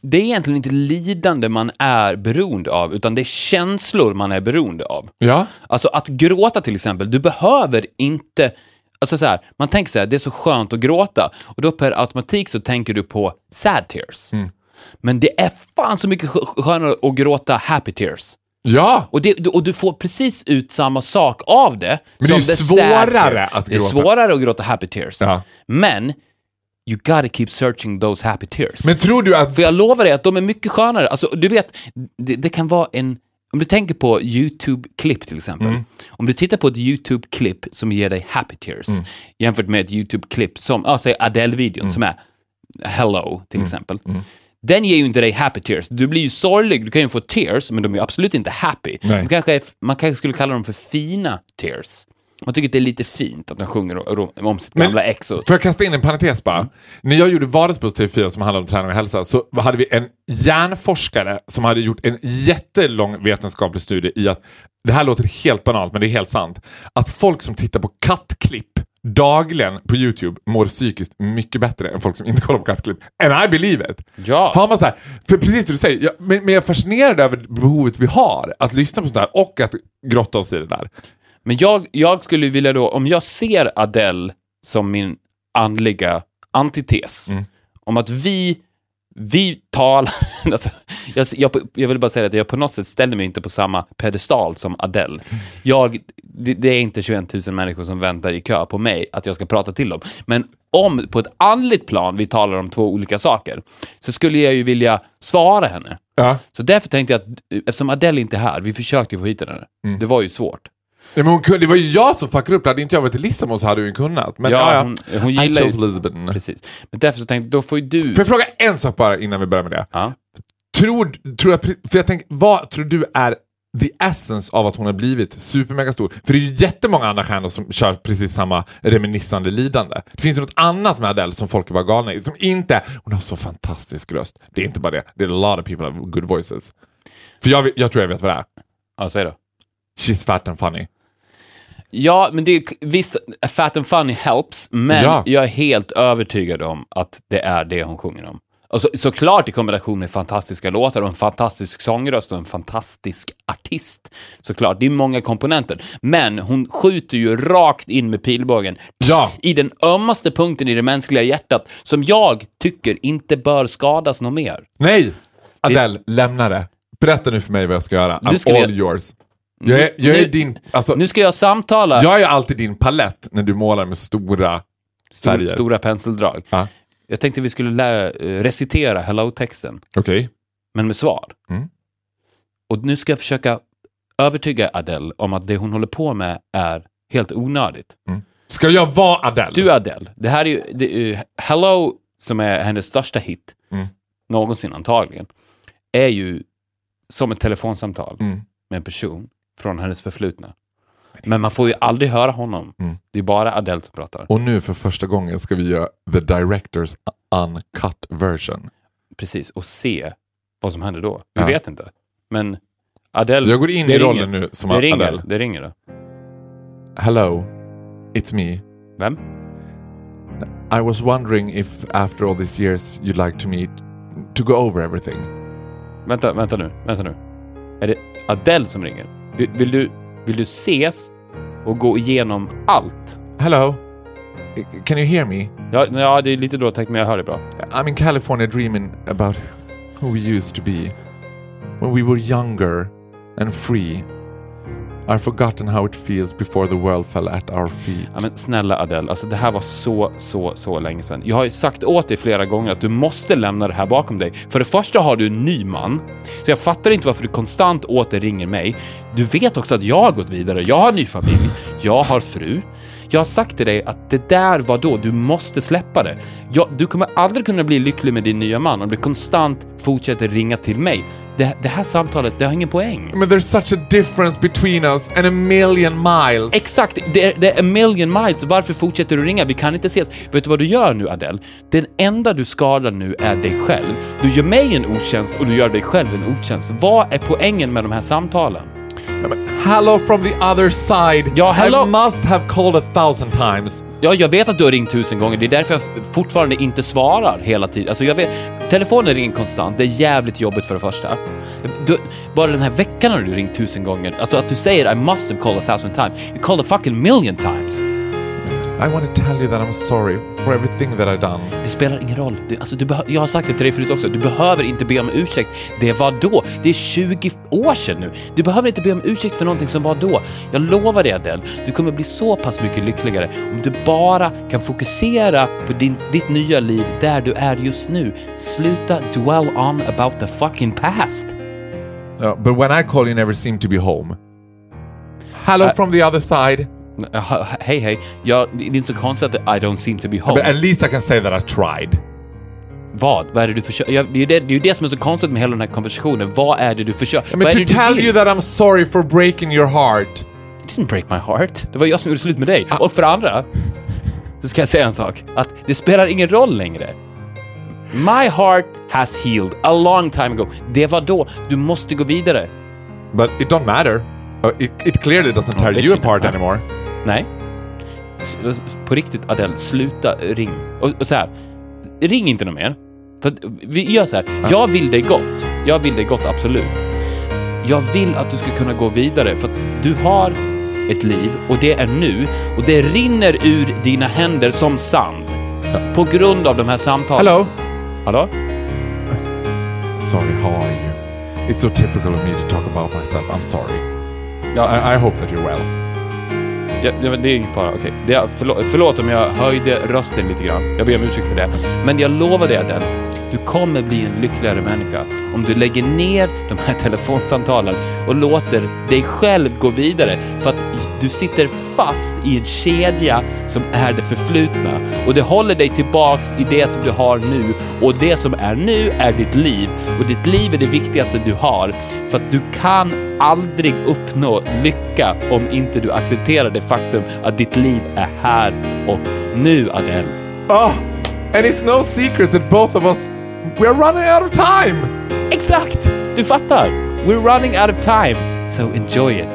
det är egentligen inte lidande man är beroende av, utan det är känslor man är beroende av. Ja? Alltså att gråta till exempel, du behöver inte Alltså så här, man tänker så här, det är så skönt att gråta och då per automatik så tänker du på sad tears. Mm. Men det är fan så mycket skö- skönare att gråta happy tears. Ja! Och, det, och du får precis ut samma sak av det. Men det är svårare att Det är gråta. svårare att gråta happy tears. Ja. Men, you gotta keep searching those happy tears. Men tror du att... För jag lovar dig att de är mycket skönare. Alltså, du vet, det, det kan vara en... Om du tänker på YouTube-klipp till exempel. Mm. Om du tittar på ett YouTube-klipp som ger dig happy tears Mm. jämfört med ett YouTube-klipp som, ja, säg Adele-videon Mm. som är Hello till exempel. Den ger ju inte dig happy tears. Du blir ju sorglig, du kan ju få tears, men de är absolut inte happy. Kanske är, man kanske skulle kalla dem för fina tears. Man tycker att det är lite fint att de sjunger om sitt gamla ex. Får jag kasta in en parentes bara? När jag gjorde Vardagsbuss TV4 som handlade om träning och hälsa så hade vi en hjärnforskare som hade gjort en jättelång vetenskaplig studie i att, det här låter helt banalt men det är helt sant, att folk som tittar på kattklipp dagligen på YouTube mår psykiskt mycket bättre än folk som inte kollar på kattklipp. And I believe it! Ja. Har man så här, för precis som du säger, jag, men, men jag är fascinerad över behovet vi har att lyssna på sånt här och att grotta oss i det där. Men jag, jag skulle vilja då, om jag ser Adele som min andliga antites, om att vi, vi talar, alltså, jag, jag, jag vill bara säga att jag på något sätt ställer mig inte på samma pedestal som Adele. Jag, det, det är inte 21 000 människor som väntar i kö på mig att jag ska prata till dem. Men om på ett andligt plan vi talar om två olika saker, så skulle jag ju vilja svara henne. Ja. Så därför tänkte jag att, eftersom Adele inte är här, vi försökte få hit henne, det var ju svårt. Ja, men hon kunde, det var ju jag som fuckade upp det. Hade inte jag varit i Lissabon så hade hon kunnat. Men ja, Ja, hon- hon gillar I ju- Lisbon. Precis. Men därför så tänkte jag, då får ju du... Får jag fråga en sak bara innan vi börjar med det? Ja. Tror, tror jag, för jag tänker, vad tror du är the essence av att hon har blivit supermega stor? För det är ju jättemånga andra stjärnor som kör precis samma reminissande lidande. Det finns ju något annat med Adele som folk är bara galna i. Som inte, hon har så fantastisk röst. Det är inte bara det. Det är a lot of people have good voices. För jag, jag tror jag vet vad det är. Ja, säg då. She's fat and funny. Ja, men det är visst, Fat and Funny helps, men Ja. jag är helt övertygad om att det är det hon sjunger om. Och så, såklart i kombination med fantastiska låtar och en fantastisk sångröst och en fantastisk artist. Såklart, det är många komponenter. Men hon skjuter ju rakt in med pilbågen Ja. i den ömmaste punkten i det mänskliga hjärtat som jag tycker inte bör skadas något mer. Nej! Adele, lämna det. Berätta nu för mig vad jag ska göra. I'm all veta- yours. Jag är, jag är Nu- din... Alltså, Nu ska jag samtala jag är alltid din palett när du målar med stora stor, färger. stora penseldrag. Ja. Jag tänkte vi skulle lä- eh, recitera Hello-texten. Okej. men med svar. Mm. Och nu ska jag försöka övertyga Adele om att det hon håller på med är helt onödigt. Ska jag vara Adele? Du Adele, det här är ju, det är ju Hello, som är hennes största hit, Mm. någonsin antagligen, är ju som ett telefonsamtal Mm. med en person från hennes förflutna. Men man får ju aldrig höra honom. Mm. Det är bara Adele som pratar. Och nu för första gången ska vi göra the directors uncut version. Precis, och se vad som händer då. Vi Ja. vet inte. Men Adele... Jag går in i ringer. rollen nu som det ringer, Adele. Det ringer då. Hello, it's me. Vem? I was wondering if after all these years you'd like to meet to go over everything. Vänta, vänta nu, vänta nu. Är det Adele som ringer? Vill, vill, du, vill du ses och gå igenom allt? Hello, can you hear me? Ja, ja det är lite dåligt men jag hör det bra. I'm in California dreaming about who we used to be. when we were younger and free. I've forgotten how it feels before the world fell at our feet. Ja, men snälla Adele, alltså det här var så, så, så länge sedan. Jag har ju sagt åt dig flera gånger att du måste lämna det här bakom dig. För det första har du en ny man, så jag fattar inte varför du konstant åter ringer mig. Du vet också att jag har gått vidare. Jag har ny familj, jag har fru. Jag har sagt till dig att det där var då, du måste släppa det. Jag, du kommer aldrig kunna bli lycklig med din nya man om du konstant fortsätter ringa till mig. Det, det här samtalet, det har ingen poäng. Men there's such a difference between us and a million miles. Exakt, det är, det är a million miles. Varför fortsätter du ringa? Vi kan inte ses. Vet du vad du gör nu Adele? Den enda du skadar nu är dig själv. Du gör mig en otjänst och du gör dig själv en otjänst. Vad är poängen med de här samtalen? Hello from the other side. Ja, hello. I must have called a thousand times. Ja, jag vet att du har ringt tusen gånger. Det är därför jag fortfarande inte svarar hela tiden. Alltså, jag vet, telefonen ringer konstant. Det är jävligt jobbigt för det första. Du, bara den här veckan har du ringt tusen gånger. Alltså att du säger I must have called a thousand times. You called a fucking million times. I want to tell you that I'm sorry for everything that I've done. Det spelar ingen roll. Du, alltså, du jag har sagt det till dig förut också. Du behöver inte be om ursäkt. Det var då. Det är 20 år sedan nu. Du behöver inte be om ursäkt för någonting som var då. Jag lovar dig Adele, du kommer bli så pass mycket lyckligare om du bara kan fokusera på din, ditt nya liv där du är just nu. Sluta dwell on about the fucking past. Uh, but when I call you never seem to be home. Hello from the other side. Jaha, Hej hej, ja, det är inte så konstigt att I don't seem to be home. But at least I can say that I tried. Vad? Vad är det du försöker... Ja, det, är ju det, det är ju det som är så konstigt med hela den här konversationen. Vad är det du försöker... I mean, Vad är to det du tell vill? you that I'm sorry for breaking your heart. It didn't break my heart. Det var jag som gjorde slut med dig. Och för det andra, så ska jag säga en sak. Att det spelar ingen roll längre. My heart has healed a long time ago. Det var då. Du måste gå vidare. But it don't matter. Uh, it, it clearly doesn't tear you it apart don't anymore. Nej. S- På riktigt, Adele, sluta ring. Och, och så här, ring inte något mer. För vi gör så här. Jag vill dig gott. Jag vill dig gott, absolut. Jag vill att du ska kunna gå vidare för att du har ett liv och det är nu och det rinner ur dina händer som sand. På grund av de här samtalen. Hello. Hallå? Sorry, how are you? It's so typical of me to talk about myself. I'm sorry. Ja, I, I hope that you're well. Ja, det, det är ingen fara. Okej. Det, förlåt, förlåt om jag höjde rösten lite grann. Jag ber om ursäkt för det. Men jag lovar dig den du kommer bli en lyckligare människa om du lägger ner de här telefonsamtalen och låter dig själv gå vidare. För att du sitter fast i en kedja som är det förflutna och det håller dig tillbaks i det som du har nu och det som är nu är ditt liv och ditt liv är det viktigaste du har för att du kan aldrig uppnå lycka om inte du accepterar det faktum att ditt liv är här och nu Adele. Oh, and it's no secret that both of us, we're running out of time. Exakt! Du fattar! We're running out of time, so enjoy it.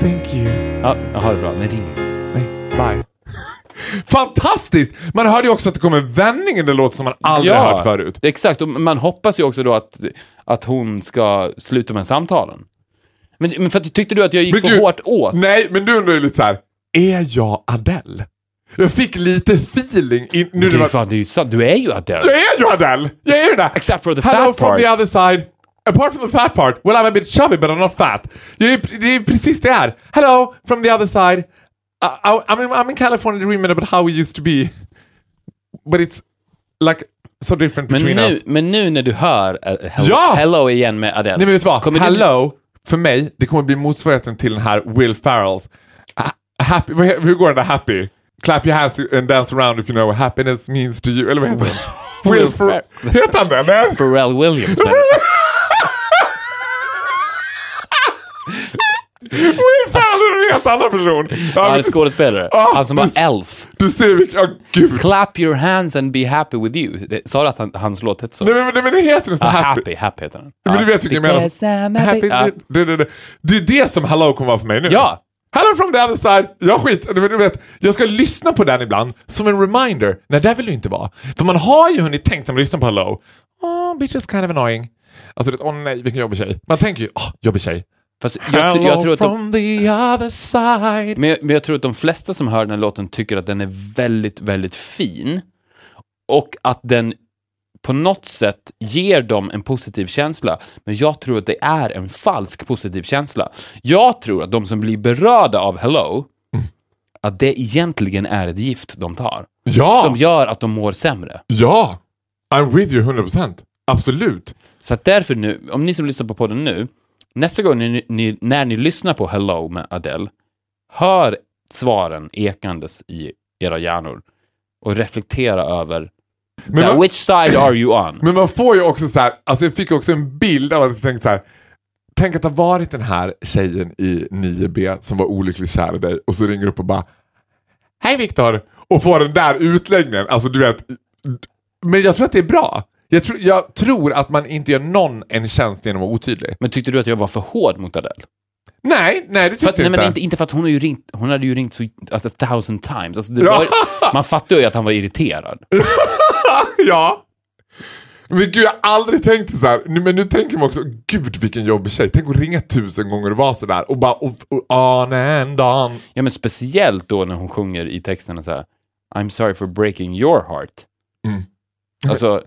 Thank you. Ja, har det bra, men ring. Nej, bye. Fantastiskt! Man hörde ju också att det kom en vändning i den låt som man aldrig har hört förut. Exakt, och man hoppas ju också då att, att hon ska sluta med samtalen. Men, men för att, tyckte du att jag gick Men för du- hårt åt? Nej, men du undrar ju lite så här. är jag Adele? Jag fick lite feeling in, nu Det man, fan, det är ju sant, du är ju Adele. Jag är ju Adele! Jag är ju det! Except for the Hello fat from part. the other side. Apart from the fat part, well I'm a bit chubby but I'm not fat. Jag är, det är precis det här. Hello from the other side. I, I, I'm, in, I'm in California dreaming about how we used to be. But it's like so different Men between nu, us. men nu när du hör uh, hello, Ja! hello igen med Adele. Nej men vet du vad? Kommer du- Hello, för mig, det kommer bli motsvarigheten till den här Will Ferrells. Ha- Happy, hur går den där Happy? Clap your hands and dance around if you know what happiness means to you. Eller vad heter den? Will Ferrell. Heter han det? Nej. Pharrell Williams. Will Ferrell är en helt annan person. Ja, han är skådespelare. Ah, han som var du- Elf. Du ser vilken... Oh, gud. Clap your hands and be happy with you. Sa du att han, hans låt hette så? Nej men, men det heter nästan Ah, happy. happy, happy heter den. Men du Ja. vet vilken jag menar. Because I'm happy. Ja. Det, det, det, det är det som Hello kommer vara för mig nu. Ja. Hello from the other side. Jag skit, du vet- du jag ska lyssna på den ibland som en reminder. Nej, det vill det inte vara. För man har ju hunnit tänkt när man lyssnar på Hello. Oh, bitch is kind of annoying. Alltså, åh oh, nej, vilken jobbig tjej. Man tänker ju, åh, jobbig tjej. Fast jag, tr- jag tror att de, from the other side. men, jag- men jag tror att de flesta som hör den här låten tycker att den är väldigt, väldigt fin. Och att den på något sätt ger dem en positiv känsla, men jag tror att det är en falsk positiv känsla. Jag tror att de som blir berörda av Hello, att det egentligen är ett gift de tar. Ja! Som gör att de mår sämre. Ja! I'm with you 100%. Absolut. Så att därför nu, om ni som lyssnar på podden nu, nästa gång ni, ni, när ni lyssnar på Hello med Adele, hör svaren ekandes i era hjärnor och reflektera över här, vad- which side are you on? Men man får ju också så här, alltså jag fick också en bild av att jag tänkte så här. Tänk att ha varit den här tjejen i 9B som var olyckligt kär i dig och så ringer upp och bara Hej Viktor! Och får den där utläggningen. Alltså du vet. Men jag tror att det är bra. Jag, tror- jag tror att man inte gör någon en tjänst genom att vara otydlig. Men tyckte du att jag var för hård mot Adele? Nej, nej det tyckte För att, jag nej, inte. men inte, inte för att hon, har ju ringt, hon hade ju ringt så, alltså, a thousand times. Alltså, det var, man fattar ju att han var irriterad. ja. Men gud, jag har aldrig tänkt så här. Men nu tänker man också, gud vilken jobbig tjej. Tänk att ringa tusen gånger och vara sådär och bara och, och, on and on. Ja, men speciellt då när hon sjunger i texten så här I'm sorry for breaking your heart. Mm. Alltså,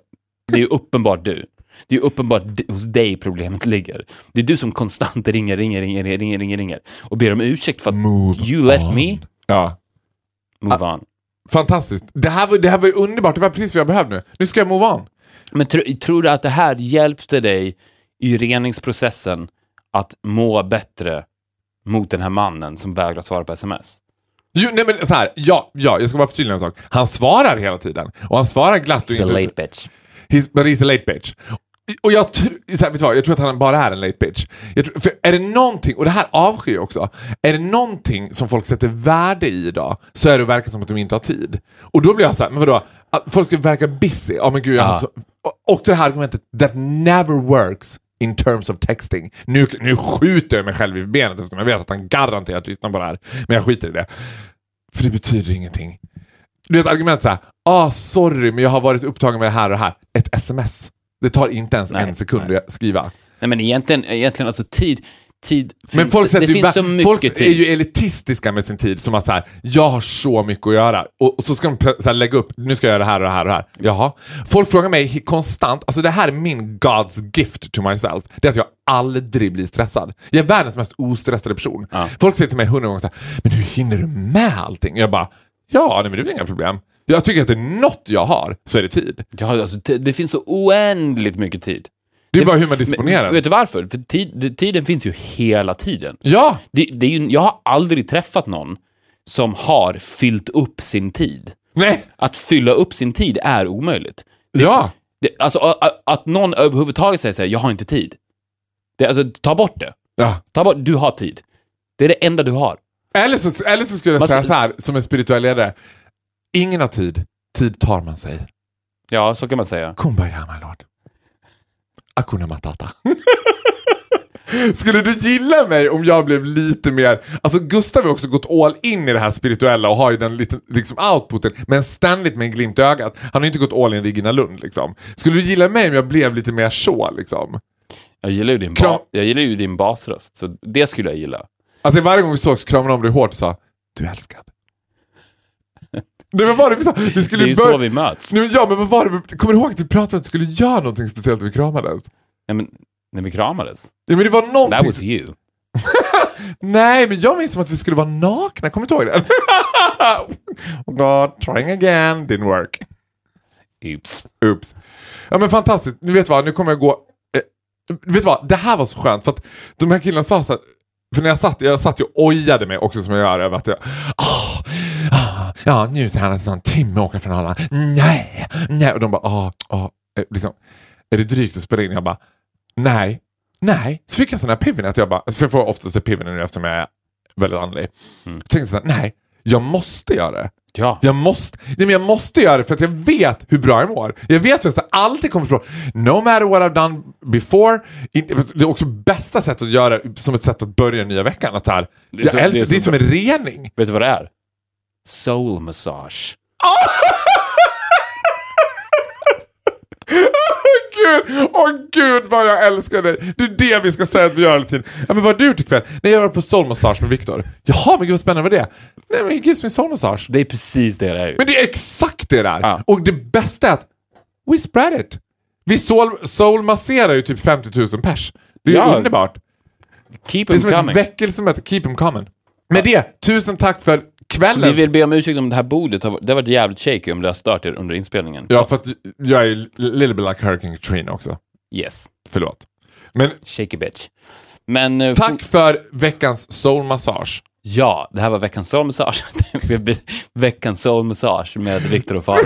det är ju uppenbart du. Det är uppenbart hos dig problemet ligger. Det är du som konstant ringer, ringer, ringer, ringer, ringer, ringer och ber om ursäkt för att Move you left on. me, Ja, move on. fantastiskt. Det här, var, det här var underbart, det var precis vad jag behövde nu. Nu ska jag move on. Men tr- tror du att det här hjälpte dig i reningsprocessen att må bättre mot den här mannen som vägrar svara på sms? Jo, nej men så här, ja, ja, jag ska bara förtydliga en sak. Han svarar hela tiden. Och han svarar glatt och He's a late bitch. He's, but he's a late bitch. Och jag, tr- så här, vet du vad, jag tror att han bara är en late bitch. Tror, för är det någonting, och det här avskyr jag också, är det någonting som folk sätter värde i idag så är det att verka som att de inte har tid. Och då blir jag så här, men vadå, att folk ska verka busy. Ja men gud, jag har så, och, och det här argumentet, that never works in terms of texting. Nu, nu skjuter jag mig själv i benet eftersom jag vet att han garanterat lyssnar på det här. Men jag skiter i det. För det betyder ingenting. Du vet argument såhär, ah sorry men jag har varit upptagen med det här och det här. Ett sms. Det tar inte ens Nej, en sekund nej. att skriva. Nej men egentligen, egentligen alltså tid, tid Men finns, folk, det, det finns så mycket folk tid. är ju elitistiska med sin tid. Som att så här, jag har så mycket att göra. Och, och så ska de så här, lägga upp, nu ska jag göra det här och det här och det här. Jaha. Folk frågar mig konstant, alltså det här är min God's gift to myself. Det är att jag aldrig blir stressad. Jag är världens mest ostressade person. Ja. Folk säger till mig hundra gånger så här, men hur hinner du med allting? Jag bara, ja nej, men det är väl inga problem. Jag tycker att det är något jag har, så är det tid. Ja, alltså, det finns så oändligt mycket tid. Det är bara hur man disponerar. Men, vet du varför? För tid, det- tiden finns ju hela tiden. Ja, Det, det är ju, jag har aldrig träffat någon som har fyllt upp sin tid. nej, Att fylla upp sin tid är omöjligt. ja. Det, alltså a- a- att någon överhuvudtaget säger såhär, jag har inte tid. Det, alltså, ta bort det. ja. Ta bort, du har tid. Det är det enda du har. Eller så, eller så skulle jag säga så här, som en spirituell ledare. Ingen har tid, tid tar man sig. Ja, så kan man säga. Kumbaya my lord. Akuna matata. Skulle du gilla mig om jag blev lite mer... Alltså Gustav har också gått all in i det här spirituella och har ju den lite, liksom outputen, men ständigt med en glimt i ögat. Han har ju inte gått all in i Regina Lund liksom. Skulle du gilla mig om jag blev lite mer så liksom? Jag gillar ju din, Kram- ba- jag gillar ju din basröst, så det skulle jag gilla. Att det varje gång vi sågs kramade om dig hårt och sa du är älskad. Nej var det vi sa? Vi Det skulle är ju så vi möts. Nej, ja, men vad var det? Kommer du ihåg att vi pratade om att vi skulle göra någonting speciellt när vi kramades? Nej, men, när vi kramades. Ja, men det var någonting... That was you. Nej, men jag minns som att vi skulle vara nakna. Kommer du ihåg det? oh God, trying again, didn't work. Oops. Oops. Ja men fantastiskt. Nu vet vad, nu kommer jag gå... Eh, vet vad, det här var så skönt för att de här killarna sa så här, För när jag satt, jag satt ju och ojade mig också som jag gör över att jag... ja, nu tar han en timme åka från Arlanda. Nej, nej. Och de bara, ah, ah, eh, liksom, är det drygt att spela in? Jag bara, nej, nej. Så fick jag sån här att jag bara, för jag får oftast epiphany nu eftersom jag är väldigt andlig. Mm. Tänkte jag så här, nej, jag måste göra det. Ja. Jag måste, nej men jag måste göra det för att jag vet hur bra jag mår. Jag vet hur jag alltid kommer ifrån. No matter what I've done before. Det är också bästa sättet att göra som ett sätt att börja nya veckan. Att så här, Det är jag så- älskar, det är det är, som en rening. Vet du vad det är? Soul massage. Gud, åh gud vad jag älskar dig. Det är det vi ska säga att vi gör hela tiden. Ja, men vad har du gjort ikväll? Nej, jag gör på soul massage med Viktor. Jaha, men gud vad spännande vad är det? Nej, men gives me soul massage. Det är precis det det är ju. Men det är exakt det där. Ja. Och det bästa är att we spread it. Vi soul, soulmasserar ju typ 50 000 pers. Det är Ja. underbart. Keep Det är som ett coming. väckelsemöte. Keep them coming. Med det, tusen tack för kvällen. Vi vill be om ursäkt om det här bordet har, det har varit jävligt shaky om det har stört er under inspelningen. Ja, för att jag är ju little bit like Hurricane Katrina också. Yes. Förlåt. Men Shaky bitch. Men... eh, tack för veckans soulmassage. Ja, det här var veckans soulmassage. Veckans soulmassage med Viktor och Farao.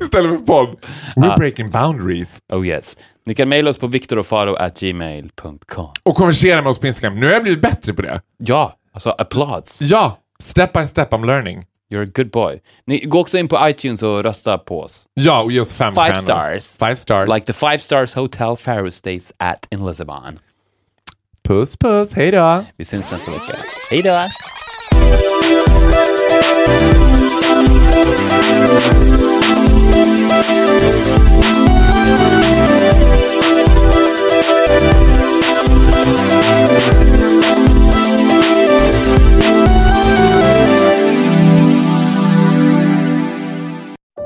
Istället för podd. We're breaking boundaries. Oh yes. Ni kan mejla oss på viktorofaro.gmail.com. Och konversera med oss på Instagram. Nu har jag blivit bättre på det. Ja, alltså applåds. Ja, step by step I'm learning. You're a good boy. Ni går också in på iTunes och rösta på oss. Ja, och ge oss fem Five stars. Five stars. Like the five stars hotel Pharaoh stays at in Lisbon. Puss puss, hej då. Vi syns nästa vecka. Hej då!